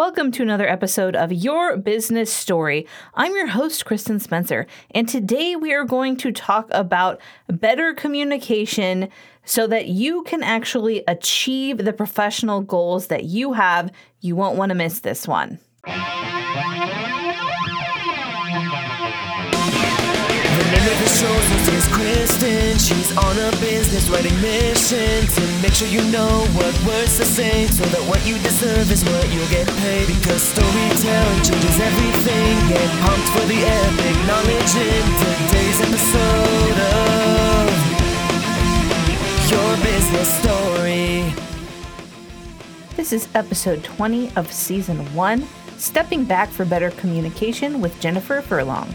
Welcome to another episode of Your Business Story. I'm your host, Kristen Spencer, and today we are going to talk about better communication so that you can actually achieve the professional goals that you have. You won't want to miss this one. Name of the show is Kristen. She's on a business writing mission to make sure you know what words to say so that what you deserve is what you'll get paid. Because storytelling changes everything. Get pumped for the epic knowledge in today's episode of Your Business Story. This is episode 20 of season one Stepping Back for Better Communication with Jennifer Furlong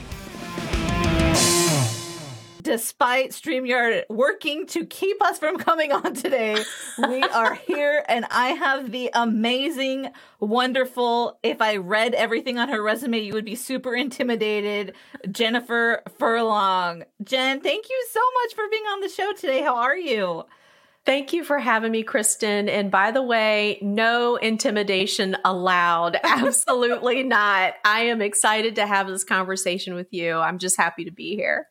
despite StreamYard working to keep us from coming on today, we are here and I have the amazing, wonderful, if I read everything on her resume, you would be super intimidated, Jennifer Furlong. Jen, thank you so much for being on the show today. How are you? Thank you for having me, Kristen. And by the way, no intimidation allowed. Absolutely not. I am excited to have this conversation with you. I'm just happy to be here.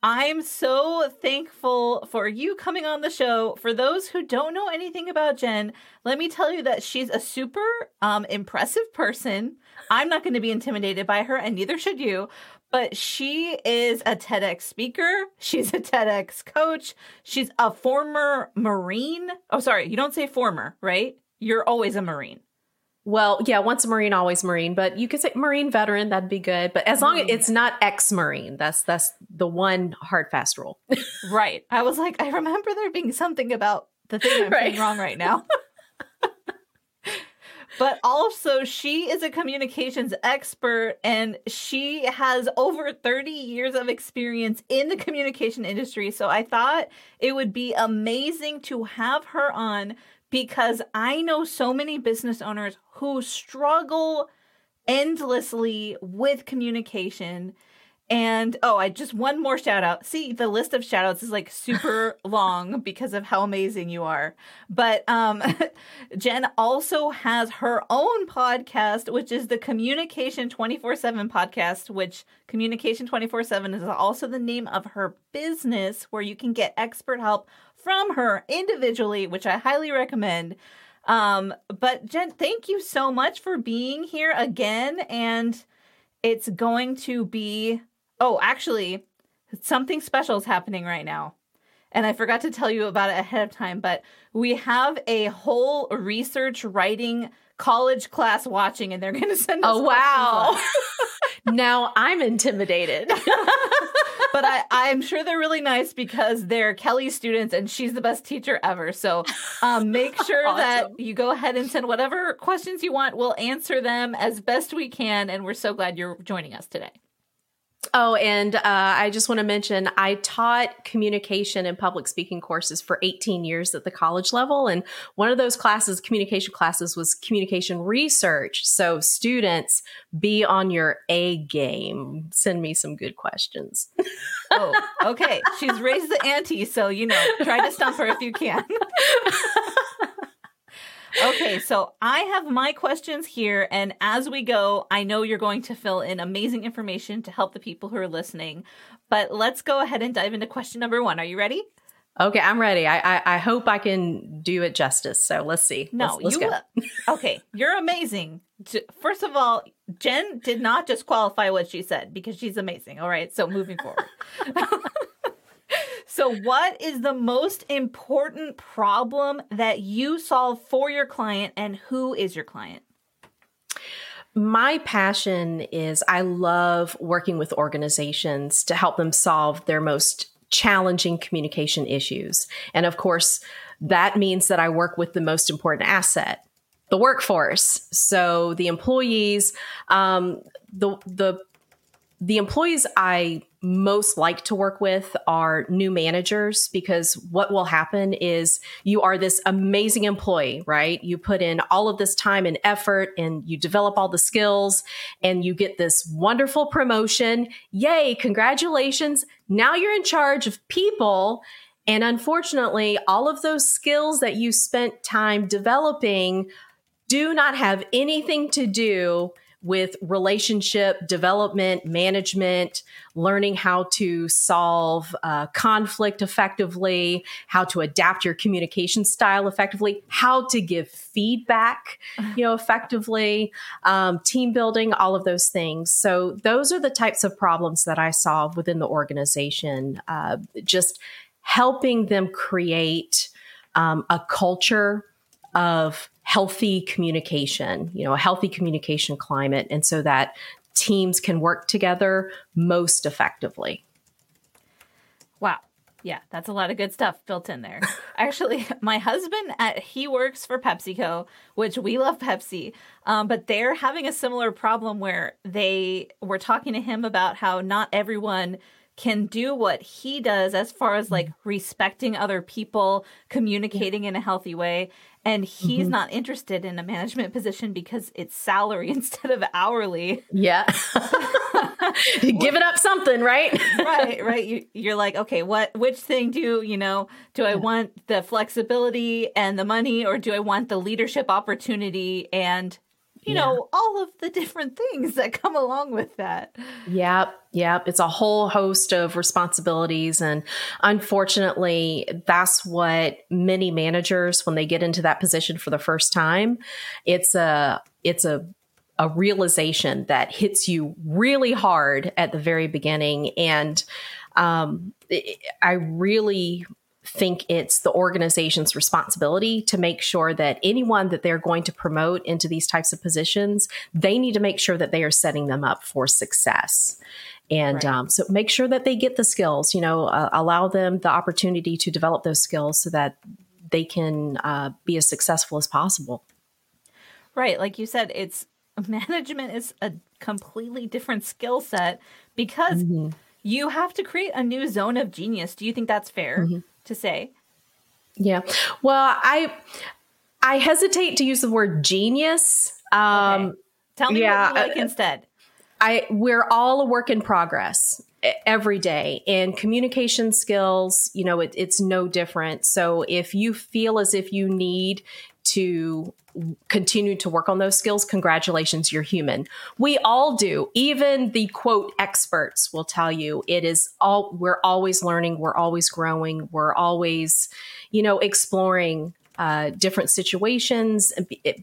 I'm so thankful for you coming on the show. For those who don't know anything about Jen, let me tell you that she's a super um, impressive person. I'm not going to be intimidated by her, and neither should you. But she is a TEDx speaker. She's a TEDx coach. She's a former Marine. Oh, sorry, you don't say former, right? You're always a Marine. Well, yeah, once a Marine, always Marine, but you could say Marine veteran, that'd be good. But as long as it's not ex Marine, that's that's the one hard fast rule. right. I was like, I remember there being something about the thing I'm right. saying wrong right now. but also she is a communications expert and she has over 30 years of experience in the communication industry. So I thought it would be amazing to have her on because I know so many business owners who struggle endlessly with communication. And oh, I just one more shout out. See, the list of shout outs is like super long because of how amazing you are. But um Jen also has her own podcast, which is the Communication 24/7 podcast, which Communication 24/7 is also the name of her business where you can get expert help from her individually, which I highly recommend. Um, but Jen, thank you so much for being here again. And it's going to be, oh, actually, something special is happening right now. And I forgot to tell you about it ahead of time, but we have a whole research writing college class watching, and they're going to send us. Oh, wow. now I'm intimidated. but I, I'm sure they're really nice because they're Kelly students and she's the best teacher ever. So um, make sure awesome. that you go ahead and send whatever questions you want. We'll answer them as best we can. And we're so glad you're joining us today. Oh, and uh, I just want to mention I taught communication and public speaking courses for 18 years at the college level. And one of those classes, communication classes, was communication research. So, students, be on your A game. Send me some good questions. oh, okay. She's raised the ante. So, you know, try to stump her if you can. okay, so I have my questions here, and as we go, I know you're going to fill in amazing information to help the people who are listening. But let's go ahead and dive into question number one. Are you ready? Okay, I'm ready. I I, I hope I can do it justice. So let's see. No, let's, let's you. okay, you're amazing. First of all, Jen did not just qualify what she said because she's amazing. All right, so moving forward. So, what is the most important problem that you solve for your client, and who is your client? My passion is I love working with organizations to help them solve their most challenging communication issues. And of course, that means that I work with the most important asset, the workforce. So the employees, um, the the the employees I most like to work with are new managers because what will happen is you are this amazing employee, right? You put in all of this time and effort and you develop all the skills and you get this wonderful promotion. Yay, congratulations. Now you're in charge of people. And unfortunately, all of those skills that you spent time developing do not have anything to do with relationship development, management, learning how to solve uh, conflict effectively, how to adapt your communication style effectively, how to give feedback, you know, effectively, um, team building, all of those things. So those are the types of problems that I solve within the organization. Uh, just helping them create um, a culture of healthy communication, you know, a healthy communication climate, and so that teams can work together most effectively. Wow. Yeah, that's a lot of good stuff built in there. Actually, my husband at he works for PepsiCo, which we love Pepsi, um, but they're having a similar problem where they were talking to him about how not everyone can do what he does as far as like respecting other people, communicating in a healthy way. And he's mm-hmm. not interested in a management position because it's salary instead of hourly. Yeah. Giving up something, right? right, right. You, you're like, okay, what, which thing do, you know, do I want the flexibility and the money or do I want the leadership opportunity and you yeah. know, all of the different things that come along with that. Yep. Yep. It's a whole host of responsibilities. And unfortunately, that's what many managers, when they get into that position for the first time, it's a, it's a, a realization that hits you really hard at the very beginning. And um, I really think it's the organization's responsibility to make sure that anyone that they're going to promote into these types of positions, they need to make sure that they are setting them up for success. And right. um, so make sure that they get the skills, you know, uh, allow them the opportunity to develop those skills so that they can uh, be as successful as possible. Right. Like you said, it's management is a completely different skill set because mm-hmm. you have to create a new zone of genius. Do you think that's fair? Mm-hmm to say. Yeah. Well, I I hesitate to use the word genius. Um okay. Tell me yeah, what you like uh, instead. I we're all a work in progress every day and communication skills you know it, it's no different so if you feel as if you need to continue to work on those skills, congratulations, you're human. We all do. Even the quote experts will tell you it is all, we're always learning, we're always growing, we're always, you know, exploring uh, different situations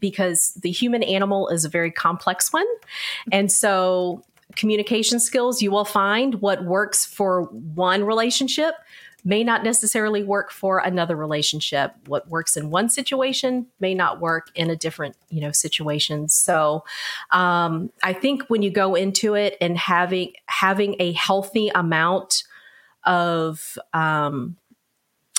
because the human animal is a very complex one. And so, communication skills, you will find what works for one relationship may not necessarily work for another relationship. What works in one situation may not work in a different, you know, situation. So, um, I think when you go into it and having having a healthy amount of um,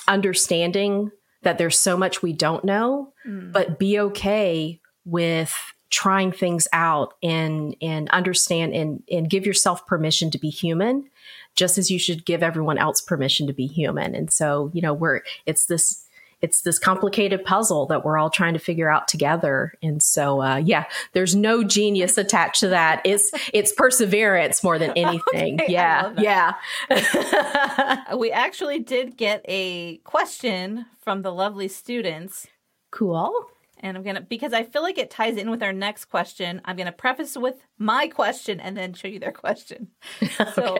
understanding that there's so much we don't know, mm. but be okay with trying things out and and understand and and give yourself permission to be human just as you should give everyone else permission to be human. And so, you know, we're, it's this, it's this complicated puzzle that we're all trying to figure out together. And so, uh, yeah, there's no genius attached to that. It's, it's perseverance more than anything. Okay, yeah. Yeah. we actually did get a question from the lovely students. Cool. And I'm going to, because I feel like it ties in with our next question, I'm going to preface with my question and then show you their question. So,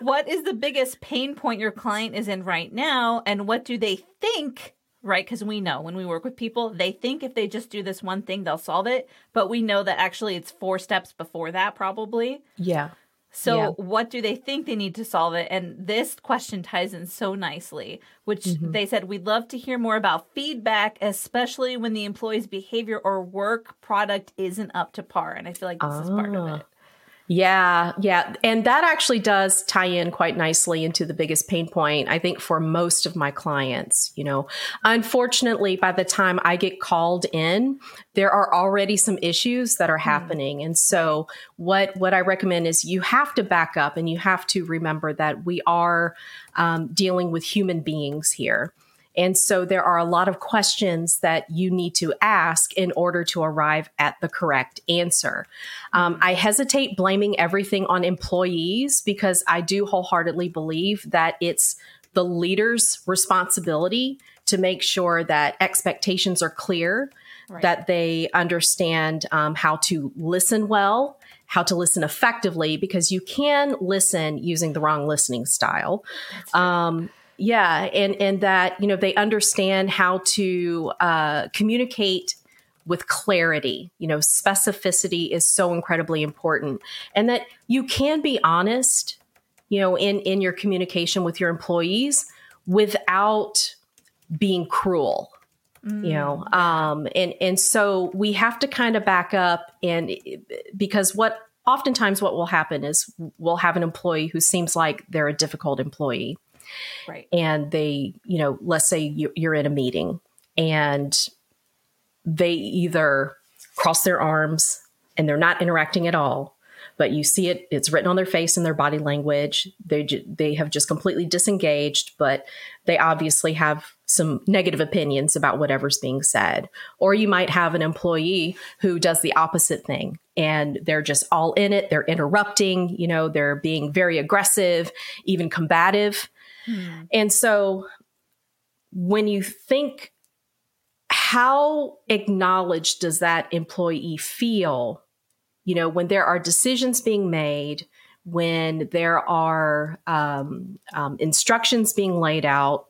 what is the biggest pain point your client is in right now? And what do they think? Right? Because we know when we work with people, they think if they just do this one thing, they'll solve it. But we know that actually it's four steps before that, probably. Yeah. So, yeah. what do they think they need to solve it? And this question ties in so nicely, which mm-hmm. they said, We'd love to hear more about feedback, especially when the employee's behavior or work product isn't up to par. And I feel like this is part of it. Yeah, yeah. And that actually does tie in quite nicely into the biggest pain point, I think, for most of my clients. You know, unfortunately, by the time I get called in, there are already some issues that are hmm. happening. Mm. And so what what I recommend is you have to back up and you have to remember that we are um, dealing with human beings here. And so there are a lot of questions that you need to ask in order to arrive at the correct answer. Um, I hesitate blaming everything on employees because I do wholeheartedly believe that it's the leader's responsibility to make sure that expectations are clear, right. that they understand um, how to listen well, how to listen effectively, because you can listen using the wrong listening style. Um, yeah, and and that you know they understand how to uh, communicate with clarity. You know, specificity is so incredibly important, and that you can be honest. You know, in in your communication with your employees without being cruel Mm. you know mm. um and and so we have to kind of back up and because what oftentimes what will happen is we'll have an employee who seems like they're a difficult employee right. And they you know let's say you're in a meeting and they either cross their arms and they're not interacting at all but you see it it's written on their face and their body language. They they have just completely disengaged but they obviously have some negative opinions about whatever's being said. Or you might have an employee who does the opposite thing and they're just all in it. They're interrupting you know they're being very aggressive even combative hmm. and so when you think how acknowledged does that employee feel you know, when there are decisions being made, when there are um, um, instructions being laid out,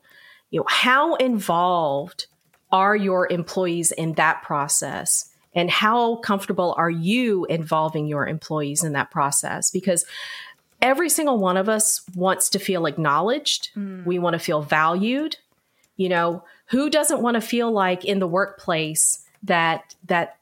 you know, how involved are your employees in that process? And how comfortable are you involving your employees in that process? Because every single one of us wants to feel acknowledged. Mm. We want to feel valued. You know, who doesn't want to feel like in the workplace that that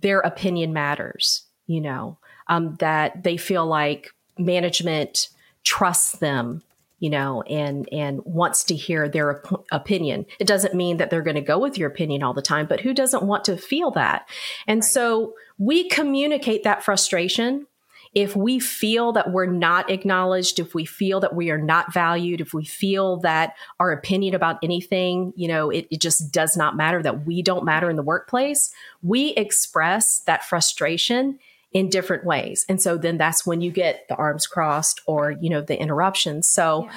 their opinion matters? you know, um, that they feel like management trusts them, you know, and and wants to hear their op- opinion. It doesn't mean that they're going to go with your opinion all the time, but who doesn't want to feel that? And right. so we communicate that frustration if we feel that we're not acknowledged, if we feel that we are not valued, if we feel that our opinion about anything, you know, it, it, just does not matter, that we don't matter in the workplace, we express that frustration in different ways. And so then that's when you get the arms crossed or, you know, the interruptions. So yeah.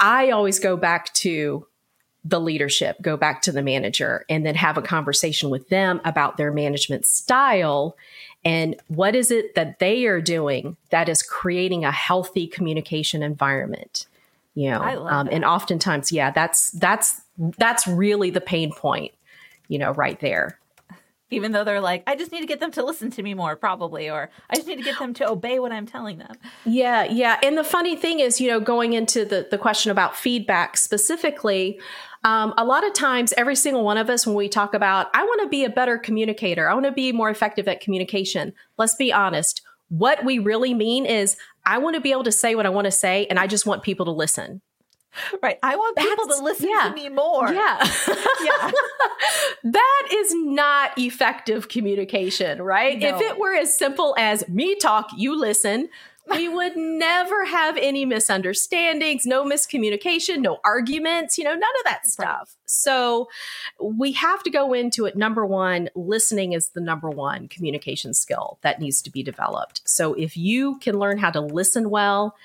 I always go back to the leadership, go back to the manager, and then have a conversation with them about their management style and what is it that they are doing that is creating a healthy communication environment. You know, um, and oftentimes, yeah, that's that's that's really the pain point. You know, right there even though they're like, I just need to get them to listen to me more, probably, or I just need to get them to obey what I'm telling them. Yeah, yeah. And the funny thing is, you know, going into the, the question about feedback specifically, um, a lot of times, every single one of us, when we talk about, I want to be a better communicator, I want to be more effective at communication, let's be honest. What we really mean is, I want to be able to say what I want to say, and I just want people to listen. Right. I want That's, people to listen yeah. to me more. Yeah. yeah. that is not effective communication, right? No. If it were as simple as me talk, you listen, we would never have any misunderstandings, no miscommunication, no arguments, you know, none of that stuff. Right. So we have to go into it. Number one, listening is the number one communication skill that needs to be developed. So if you can learn how to listen well,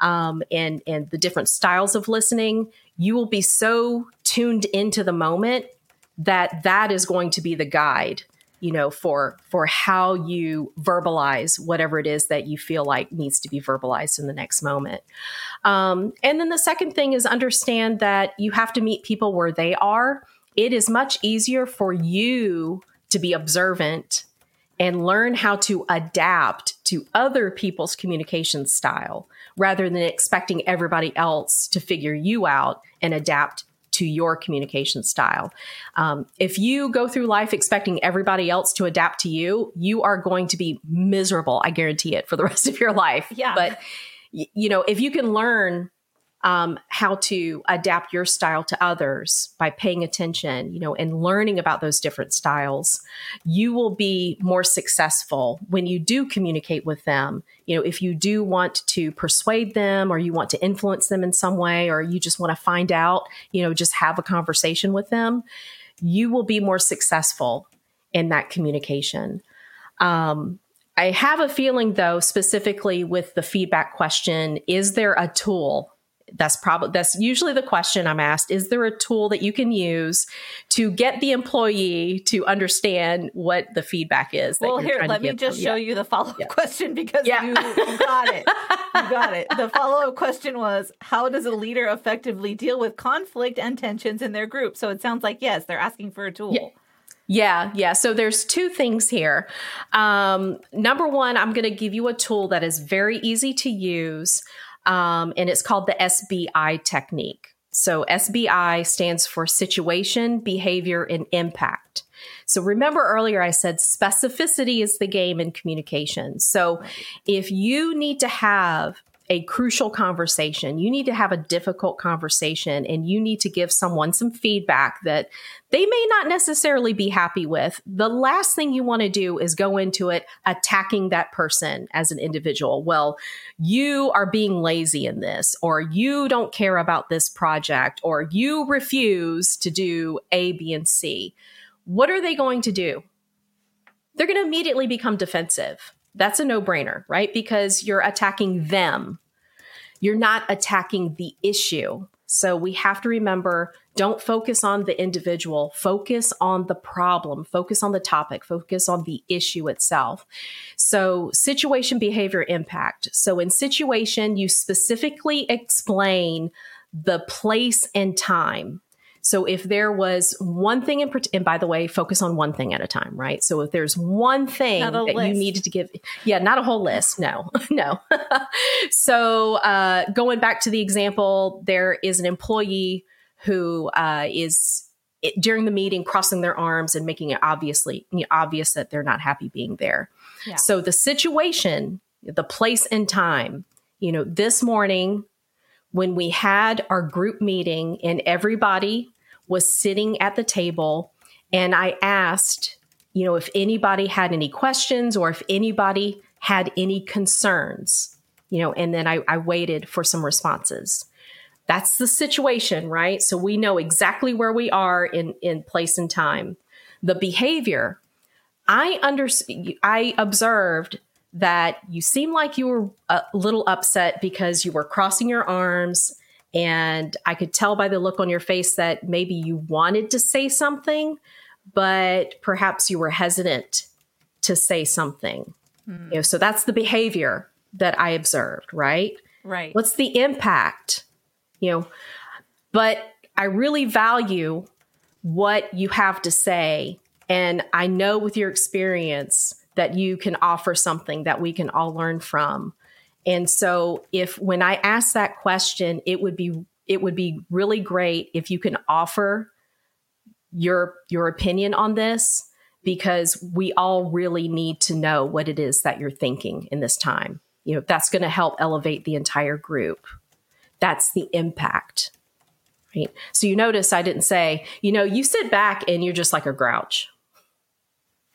um, and and the different styles of listening, you will be so tuned into the moment that that is going to be the guide you know for for how you verbalize whatever it is that you feel like needs to be verbalized in the next moment. Um, and then the second thing is understand that you have to meet people where they are. It is much easier for you to be observant and learn how to adapt to other people's communication style rather than expecting everybody else to figure you out and adapt to your communication style. Um, if you go through life expecting everybody else to adapt to you, you are going to be miserable. I guarantee it for the rest of your life. Yeah. But, you know, if you can learn um, how to adapt your style to others by paying attention, you know, and learning about those different styles, you will be more successful when you do communicate with them. You know, if you do want to persuade them or you want to influence them in some way, or you just want to find out, you know, just have a conversation with them, you will be more successful in that communication. Um, I have a feeling, though, specifically with the feedback question, is there a tool that's probably that's usually the question I'm asked. Is there a tool that you can use to get the employee to understand what the feedback is? well, here, let me just them? show yeah. you the follow up Yeah. question because Yeah. you, you got it. You got it. The follow up question was How does a leader effectively deal with conflict and tensions in their group? So it sounds like, yes, they're asking for a tool. Yeah. Yeah, yeah. So there's two things here. Um, number one, I'm going to give you a tool that is very easy to use, um, and it's called the SBI technique. So SBI stands for situation, behavior, and impact. So remember earlier I said specificity is the game in communication. So if you need to have a crucial conversation, you need to have a difficult conversation, and you need to give someone some feedback that they may not necessarily be happy with. The last thing you want to do is go into it attacking that person as an individual. Well, you are being lazy in this, or you don't care about this project, or you refuse to do A, B, and C. What are they going to do? They're going to immediately become defensive. That's a no brainer, right? Because you're attacking them. You're not attacking the issue. So we have to remember don't focus on the individual, focus on the problem, focus on the topic, focus on the issue itself. So, situation, behavior, impact. So, in situation, you specifically explain the place and time. So if there was one thing in, and by the way, focus on one thing at a time, right? So if there's one thing that a you needed to give, yeah, not a whole list, no, no. so uh, going back to the example, there is an employee who uh, is it, during the meeting crossing their arms and making it obviously you know, obvious that they're not happy being there. Yeah. So the situation, the place and time, you know, this morning when we had our group meeting and everybody was sitting at the table and I asked, you know, if anybody had any questions or if anybody had any concerns, you know, and then I, I waited for some responses. That's the situation, right? So we know exactly where we are in, in place and time. The behavior, I under, I observed that you seemed like you were a little upset because you were crossing your arms and I could tell by the look on your face that maybe you wanted to say something, but perhaps you were hesitant to say something. Hmm. You know, so that's the behavior that I observed, right? Right. What's the impact? You know, but I really value what you have to say. And I know with your experience that you can offer something that we can all learn from. And so if when I ask that question, it would be it would be really great if you can offer your your opinion on this because we all really need to know what it is that you're thinking in this time. You know, that's going to help elevate the entire group. That's the impact. Right? So you notice I didn't say, you know, you sit back and you're just like a grouch.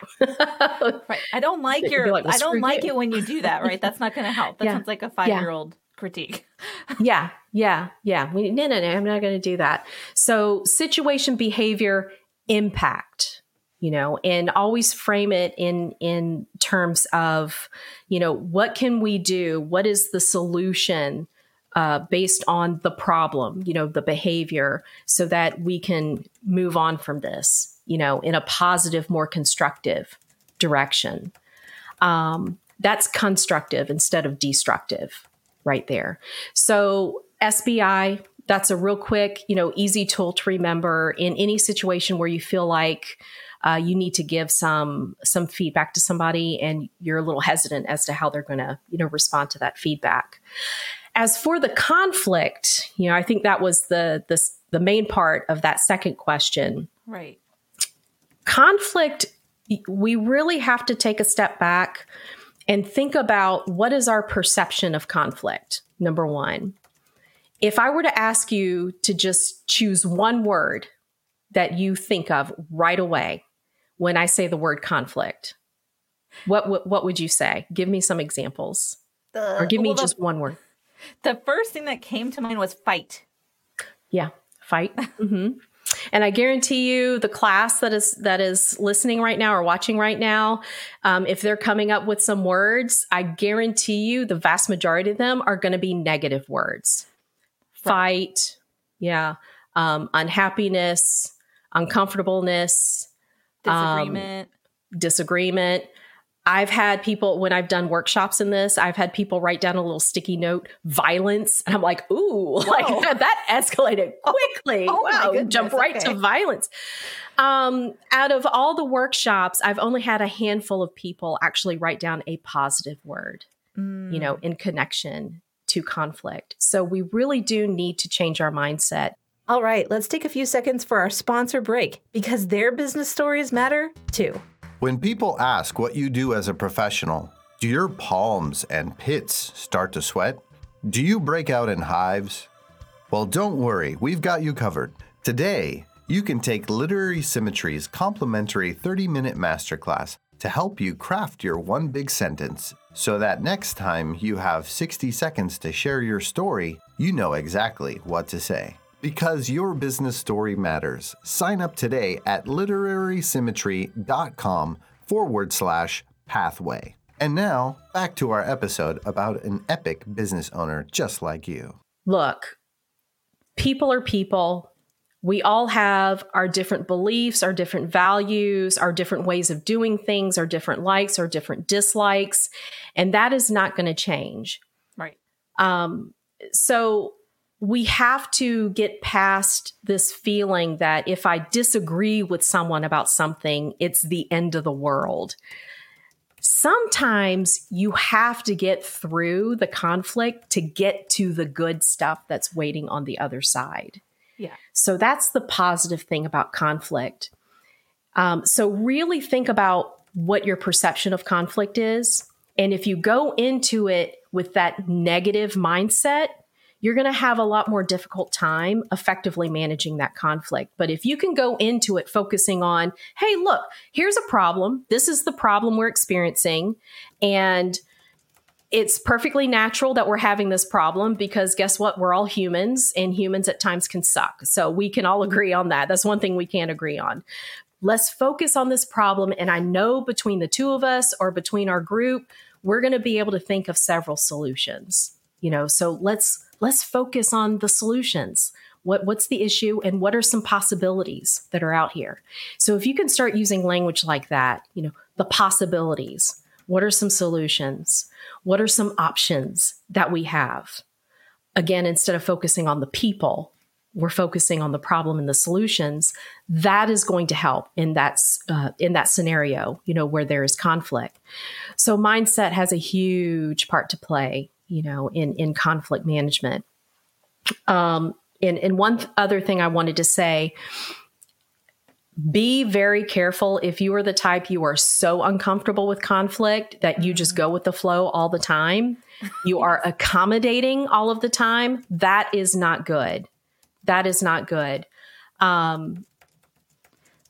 Right. I don't like your like, well, I don't like you. it when you do that, right? That's not gonna help. That Yeah. sounds like a five year old critique. yeah, yeah, yeah. We, no, no, no. I'm not going to do that. So, situation, behavior, impact. You know, and always frame it in in terms of, you know, what can we do? What is the solution uh, based on the problem? You know, the behavior, so that we can move on from this. You know, in a positive, more constructive direction. Um, that's constructive instead of destructive right there. So SBI, that's a real quick, you know, easy tool to remember in any situation where you feel like uh, you need to give some some feedback to somebody and you're a little hesitant as to how they're going to, you know, respond to that feedback. As for the conflict, you know, I think that was the the the main part of that second question Right. Conflict we really have to take a step back and think about what is our perception of conflict number 1 if i were to ask you to just choose one word that you think of right away when i say the word conflict what what, what would you say? Give me some examples. The, or give me well, the- just one word. The first thing that came to mind was fight. Yeah, fight. hmm And I guarantee you, the class that is that is listening right now or watching right now, um, if they're coming up with some words, I guarantee you, the vast majority of them are going to be negative words. fight, yeah, um, unhappiness, uncomfortableness, um, Disagreement. I've had people when I've done workshops in this, I've had people write down a little sticky note, violence. And I'm like, ooh, like that escalated quickly. oh wow, goodness, jump right to violence. Um, out of all the workshops, I've only had a handful of people actually write down a positive word, Mm. you know, in connection to conflict. So we really do need to change our mindset. All right, let's take a few seconds for our sponsor break because their business stories matter too. When people ask what you do as a professional, do your palms and pits start to sweat? Do you break out in hives? Well, don't worry, we've got you covered. Today, you can take Literary Symmetry's complimentary 30 minute masterclass to help you craft your one big sentence so that next time you have 60 seconds to share your story, you know exactly what to say. Because your business story matters. Sign up today at literarysymmetry.com forward slash pathway. And now, back to our episode about an epic business owner just like you. look, people are people. We all have our different beliefs, our different values, our different ways of doing things, our different likes, our different dislikes, and that is not going to change. Right. Um, so we have to get past this feeling that if I disagree with someone about something, it's the end of the world. Sometimes you have to get through the conflict to get to the good stuff that's waiting on the other side. Yeah. So that's the positive thing about conflict. Um, so really think about what your perception of conflict is. And if you go into it with that negative mindset, you're going to have a lot more difficult time effectively managing that conflict. But if you can go into it focusing on, hey, look, here's a problem. This is the problem we're experiencing. And it's perfectly natural that we're having this problem because guess what? We're all humans and humans at times can suck. So we can all agree on that. That's one thing we can't agree on. Let's focus on this problem. And I know between the two of us or between our group, we're going to be able to think of several solutions. You know, so let's let's focus on the solutions. What what's the issue and what are some possibilities that are out here? So if you can start using language like that, you know, the possibilities. What are some solutions? What are some options that we have? Again, instead of focusing on the people, we're focusing on the problem and the solutions. That is going to help in that uh, in that scenario, you know, where there is conflict. So mindset has a huge part to play, you know, in in conflict management. Um, and and one th- other thing I wanted to say be very careful. If you are the type you are so uncomfortable with conflict that you just go with the flow all the time you are accommodating all of the time that is not good. That is not good. Um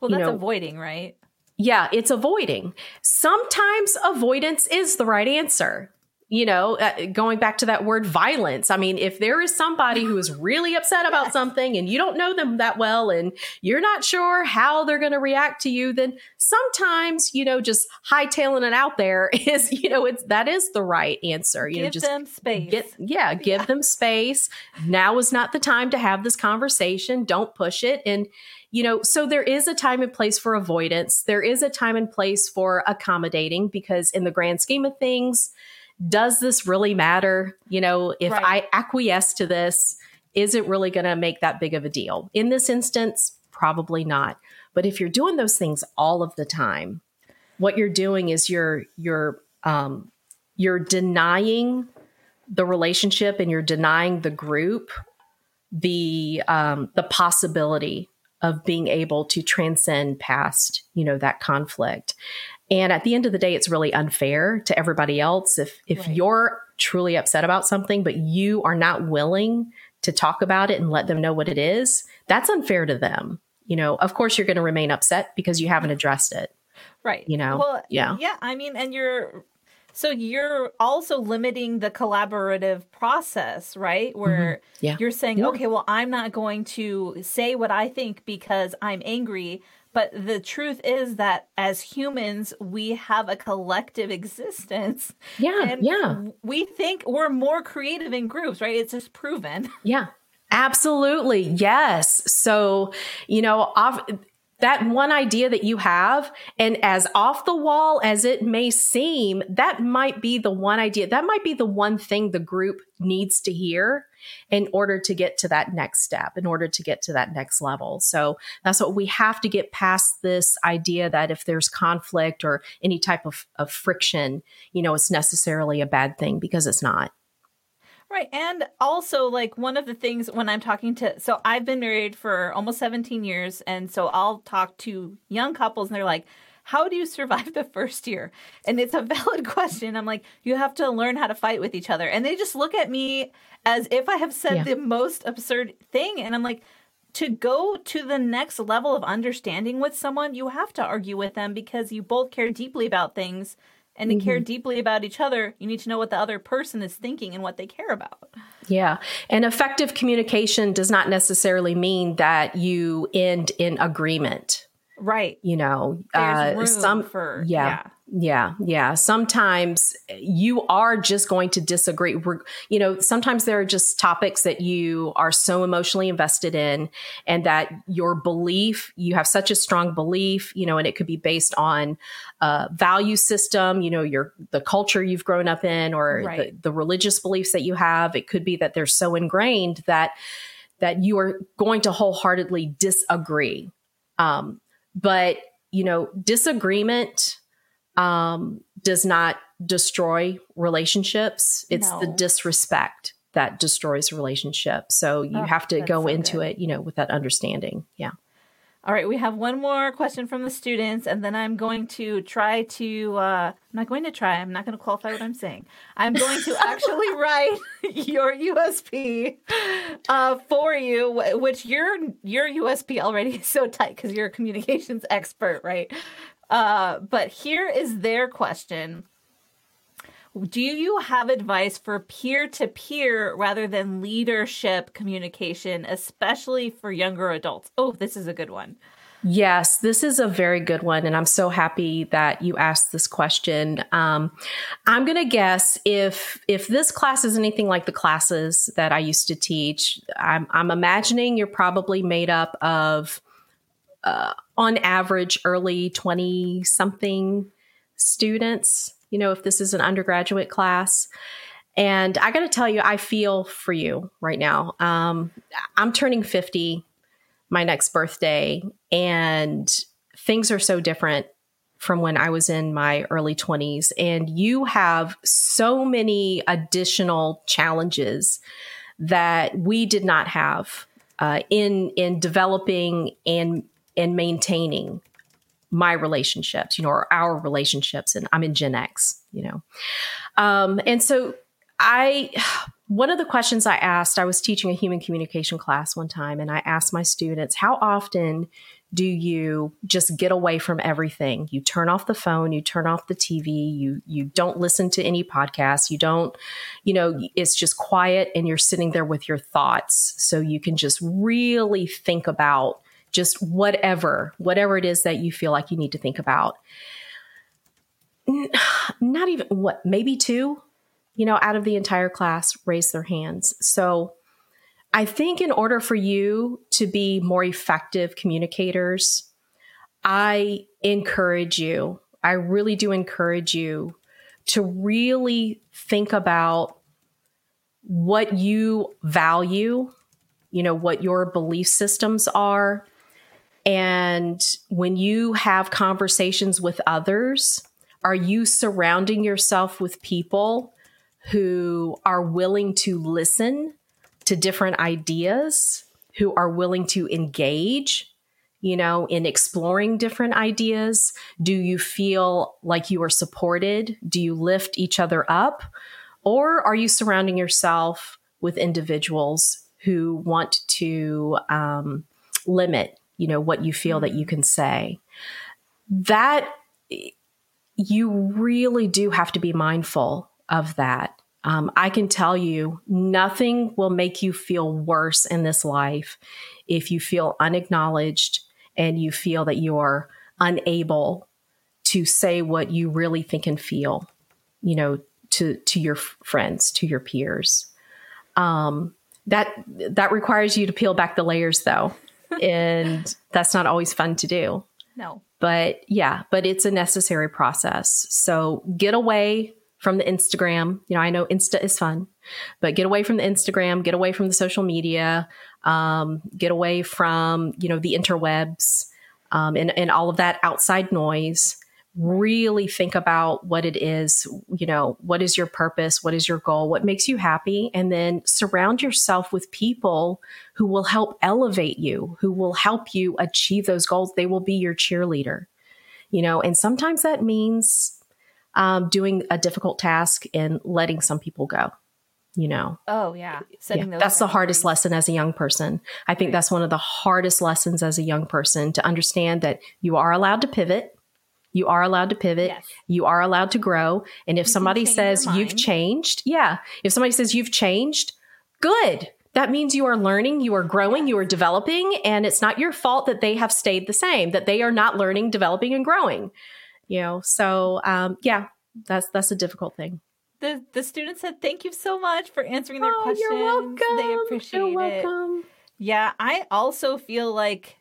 Well, You that's know- avoiding, right? yeah it's avoiding. Sometimes avoidance is the right answer you know uh, going back to that word violence i mean if there is somebody who is really upset about something and you don't know them that well and you're not sure how they're going to react to you then sometimes you know just hightailing it out there is you know it's that is the right answer you know Give just them space. Get yeah, give them space. Now is not the time to have this conversation. Don't push it. And you know, so there is a time and place for avoidance. There is a time and place for accommodating because in the grand scheme of things, does this really matter? You know, if Right. I acquiesce to this, is it really going to make that big of a deal? In this instance, probably not. But if you're doing those things all of the time, what you're doing is you're you're um, you're denying the relationship and you're denying the group the um, the possibility of being able to transcend past you know that conflict and at the end of the day it's really unfair to everybody else if if Right. you're truly upset about something but you are not willing to talk about it and let them know what it is that's unfair to them you know of course you're going to remain upset because you haven't addressed it right. you know? Well, Yeah. Yeah. I mean, and you're so you're also limiting the collaborative process, right? Mm-hmm. Where Yeah. you're saying, Yeah. okay, well, I'm not going to say what I think because I'm angry. But the truth is that as humans, we have a collective existence. yeah And yeah we think we're more creative in groups, right? It's just proven. yeah Absolutely. Yes. So, you know, off, that one idea that you have, and as off the wall as it may seem, that might be the one idea, that might be the one thing the group needs to hear in order to get to that next step, in order to get to that next level. So that's what we have to get past this idea that if there's conflict or any type of, of friction, you know, it's necessarily a bad thing because it's not. Right. And also, like, one of the things when I'm talking to, so I've been married for almost 17 years. And so I'll talk to young couples and they're like, how do you survive the first year? And it's a valid question. I'm like, you have to learn how to fight with each other. And they just look at me as if I have said yeah. the most absurd thing. And I'm like, to go to the next level of understanding with someone, you have to argue with them because you both care deeply about things and to mm-hmm. care deeply about each other, you need to know what the other person is thinking and what they care about. Yeah. And effective communication does not necessarily mean that you end in agreement. Right. You know, uh, some for yeah. yeah. Yeah, yeah. Sometimes you are just going to disagree. We're, you know, sometimes there are just topics that you are so emotionally invested in, and that your belief, you have such a strong belief, you know, and it could be based on a value system, you know, your the culture you've grown up in, or right. the, the religious beliefs that you have. It could be that they're so ingrained that that you are going to wholeheartedly disagree. Um, but you know, disagreement um, does not destroy relationships. It's no. the disrespect that destroys relationships. So you oh, have to go so into good. it, you know, with that understanding. Yeah. All right, we have one more question from the students, and then I'm going to try to. Uh, I'm not going to try. I'm not going to qualify what I'm saying. I'm going to actually write your USP uh, for you, which your your USP already is so tight because you're a communications expert, right? Uh, but here is their question. Do you have advice for peer to peer rather than leadership communication, especially for younger adults? Oh, this is a good one. Yes, this is a very good one. And I'm so happy that you asked this question. Um, I'm going to guess if, if this class is anything like the classes that I used to teach, I'm, I'm imagining you're probably made up of uh, on average early 20 something students, you know, if this is an undergraduate class. And I got to tell you, I feel for you right now. Um, I'm turning 50 my next birthday, and things are so different from when I was in my early 20s. And you have so many additional challenges that we did not have uh, in in developing and in maintaining my relationships, you know, or our relationships. And I'm in Gen X, you know. Um, and so I, one of the questions I asked, I was teaching a human communication class one time, and I asked my students, how often do you just get away from everything you turn off the phone you turn off the tv you you don't listen to any podcasts you don't you know it's just quiet and you're sitting there with your thoughts so you can just really think about just whatever, whatever it is that you feel like you need to think about. Not even what, maybe two, you know, out of the entire class raise their hands. So I think in order for you to be more effective communicators, I encourage you, I really do encourage you to really think about what you value, you know, what your belief systems are, and when you have conversations with others, are you surrounding yourself with people who are willing to listen to different ideas, who are willing to engage, you know, in exploring different ideas? Do you feel like you are supported? Do you lift each other up? Or are you surrounding yourself with individuals who want to um, limit you know what you feel that you mm-hmm. can say that you really do have to be mindful of that um, i can tell you nothing will make you feel worse in this life if you feel unacknowledged and you feel that you are unable to say what you really think and feel you know to to your friends to your peers um, that that requires you to peel back the layers though. And that's not always fun to do. No. But yeah, but it's a necessary process. So get away from the Instagram. You know, I know Insta is fun, but get away from the Instagram, get away from the social media, um, get away from, you know, the interwebs um, and, and all of that outside noise really think about what it is, you know, what is your purpose? What is your goal? What makes you happy? And then surround yourself with people who will help elevate you, who will help you achieve those goals. They will be your cheerleader, you know, and sometimes that means um, doing a difficult task and letting some people go. You know, oh yeah, yeah that's the hardest lesson as a young person. I think that's one of the hardest lessons as a young person to understand that you are allowed to pivot, you are allowed to pivot. Yes. You are allowed to grow. And if you somebody says you've changed, yeah. If somebody says you've changed, good. That means you are learning, you are growing, you are developing, and it's not your fault that they have stayed the same, that they are not learning, developing, and growing. You know, so um, yeah, that's that's a difficult thing. The the students said thank you so much for answering their oh, questions. You're welcome. They appreciate you're welcome. it. Yeah, I also feel like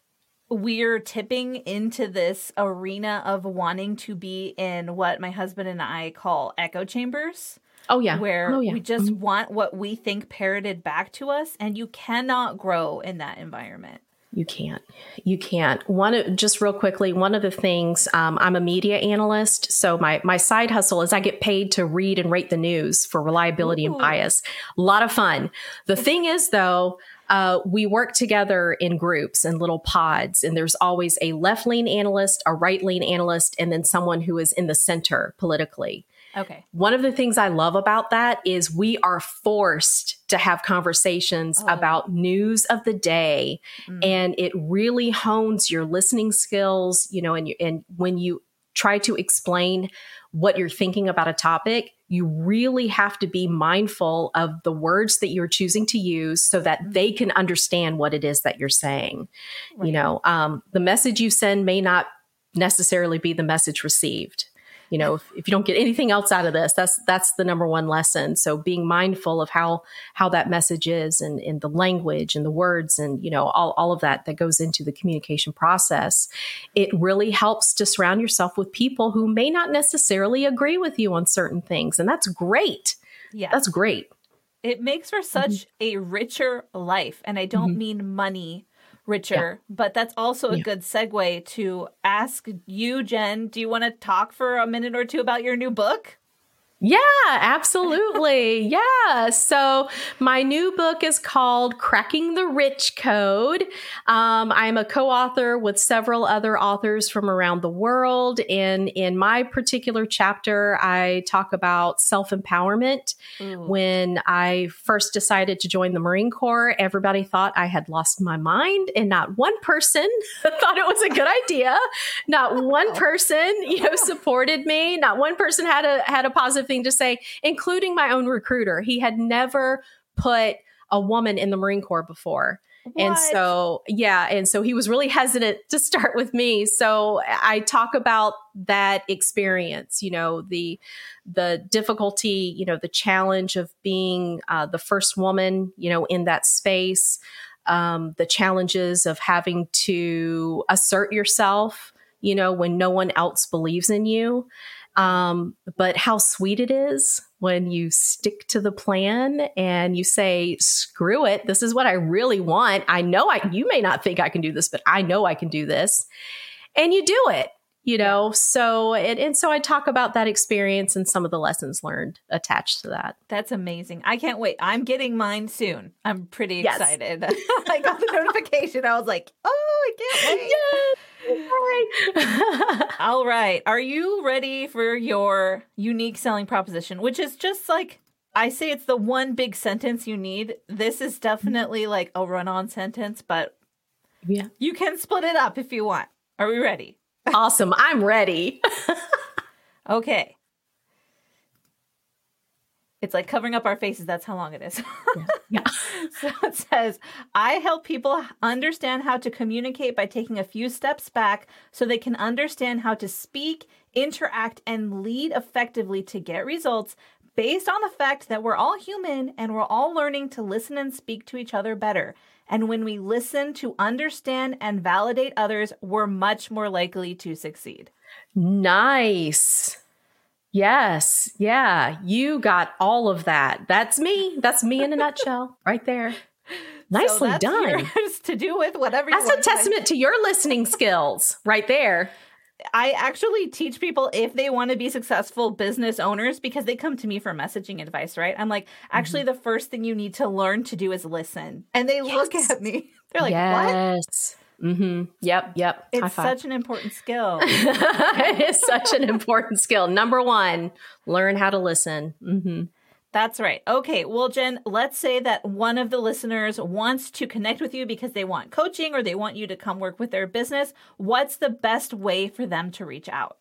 we're tipping into this arena of wanting to be in what my husband and I call echo chambers. Oh yeah. Where oh, yeah. we just mm-hmm. want what we think parroted back to us and you cannot grow in that environment. You can't. You can't. One of, just real quickly, one of the things um, I'm a media analyst, so my my side hustle is I get paid to read and rate the news for reliability Ooh. and bias. A lot of fun. The thing is, though, uh, we work together in groups and little pods, and there's always a left lean analyst, a right lean analyst, and then someone who is in the center politically. Okay. One of the things I love about that is we are forced to have conversations oh. about news of the day, mm. and it really hones your listening skills. You know, and you, and when you try to explain what you're thinking about a topic, you really have to be mindful of the words that you're choosing to use so that mm-hmm. they can understand what it is that you're saying. Right. You know, um, the message you send may not necessarily be the message received you know if, if you don't get anything else out of this that's that's the number one lesson. So being mindful of how how that message is and, and the language and the words and you know all, all of that that goes into the communication process it really helps to surround yourself with people who may not necessarily agree with you on certain things. And that's great. Yeah that's great. It makes for such mm-hmm. a richer life. And i don't mm-hmm. mean money richer. Yeah. But that's also a yeah. good segue to ask you, Jen, do you want to talk for a minute or two about your new book? Yeah, absolutely. yeah. So my new book is called Cracking the Rich Code. Um, I'm a co-author with several other authors from around the world. And in my particular chapter, I talk about self-empowerment. Mm. When I first decided to join the Marine Corps, everybody thought I had lost my mind and not one person thought it was a good idea. Not one person, you know, supported me. Not one person had a had a positive thing to say, including my own recruiter. He had never put a woman in the Marine Corps before. What? And so, yeah. And so he was really hesitant to start with me. So I talk about that experience, you know, the, the difficulty, you know, the challenge of being uh, the first woman, you know, in that space, um, the challenges of having to assert yourself, you know, when no one else believes in you. Um, but how sweet it is when you stick to the plan and you say, screw it. This is what I really want. I know I, you may not think I can do this, but I know I can do this. And you do it, you know? So, and, and so I talk about that experience and some of the lessons learned attached to that. That's amazing. I can't wait. I'm getting mine soon. I'm pretty yes. excited. I got the notification. I was like, oh, I can't wait. Yes. All right. Are you ready for your unique selling proposition, which is just like I say it's the one big sentence you need. This is definitely mm-hmm. like a run on sentence, but yeah. You can split it up if you want. Are we ready? Awesome. I'm ready. okay. It's like covering up our faces. That's how long it is. yeah. yeah. so it says, I help people understand how to communicate by taking a few steps back so they can understand how to speak, interact, and lead effectively to get results based on the fact that we're all human and we're all learning to listen and speak to each other better. And when we listen to understand and validate others, we're much more likely to succeed. Nice. Yes. Yeah. You got all of that. That's me. That's me in a nutshell right there. Nicely so done. To do with whatever. you That's a want to testament to your listening skills right there. I actually teach people if they want to be successful business owners because they come to me for messaging advice, right? I'm like, actually, Mm-hmm. the first thing you need to learn to do is listen. And they look at me. They're like, what? Mm-hmm. Yep. Yep. It's such an important skill. it is such an important skill. Number one, learn how to listen. hmm That's right. Okay. Well, Jen, let's say that one of the listeners wants to connect with you because they want coaching or they want you to come work with their business. What's the best way for them to reach out?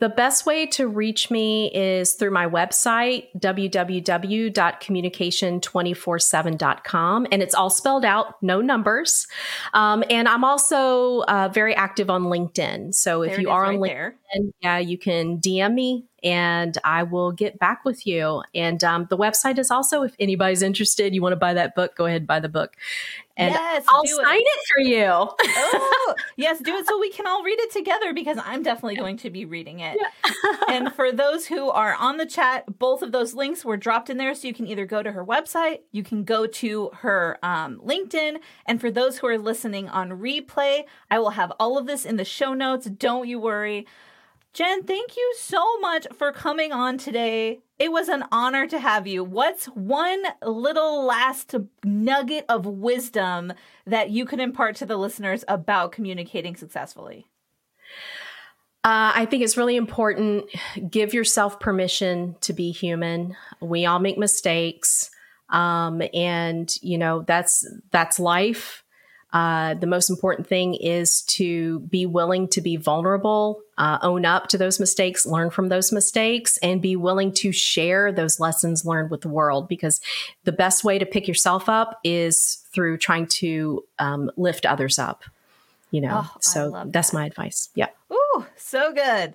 The best way to reach me is through my website, www.communication247.com. And it's all spelled out, no numbers. Um, and I'm also uh, very active on LinkedIn. So if you are right on LinkedIn, there. yeah, you can DM me and I will get back with you. And um, the website is also, if anybody's interested, you want to buy that book, go ahead and buy the book. And Yes, I'll do it. sign it for you. oh, yes, do it so we can all read it together because I'm definitely going to be reading it. and for those who are on the chat, both of those links were dropped in there. So you can either go to her website, you can go to her um, LinkedIn. And for those who are listening on replay, I will have all of this in the show notes. Don't you worry. Jen, thank you so much for coming on today. It was an honor to have you. What's one little last nugget of wisdom that you could impart to the listeners about communicating successfully? Uh, I think it's really important. Give yourself permission to be human. We all make mistakes, um, and you know that's that's life. Uh, the most important thing is to be willing to be vulnerable, uh, own up to those mistakes, learn from those mistakes, and be willing to share those lessons learned with the world. Because the best way to pick yourself up is through trying to um, lift others up. You know, Oh, so that's that. my advice. Yeah. Ooh, so good.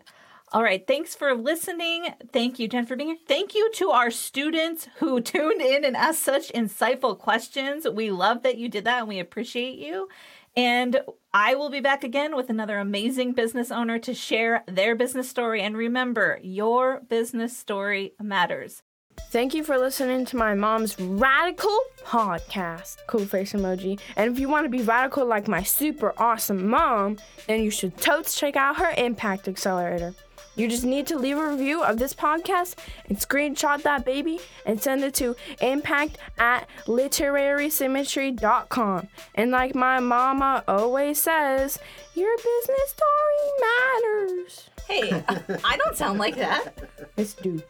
All right. Thanks for listening. Thank you, Jen, for being here. Thank you to our students who tuned in and asked such insightful questions. We love that you did that and we appreciate you. And I will be back again with another amazing business owner to share their business story. And remember, your business story matters. Thank you for listening to my mom's radical podcast. Cool face emoji. And if you want to be radical like my super awesome mom, then you should totes check out her Impact Accelerator. You just need to leave a review of this podcast and screenshot that baby and send it to impact at literarysymmetry.com. And like my mama always says, your business story matters. Hey, I don't sound like that. Let's do.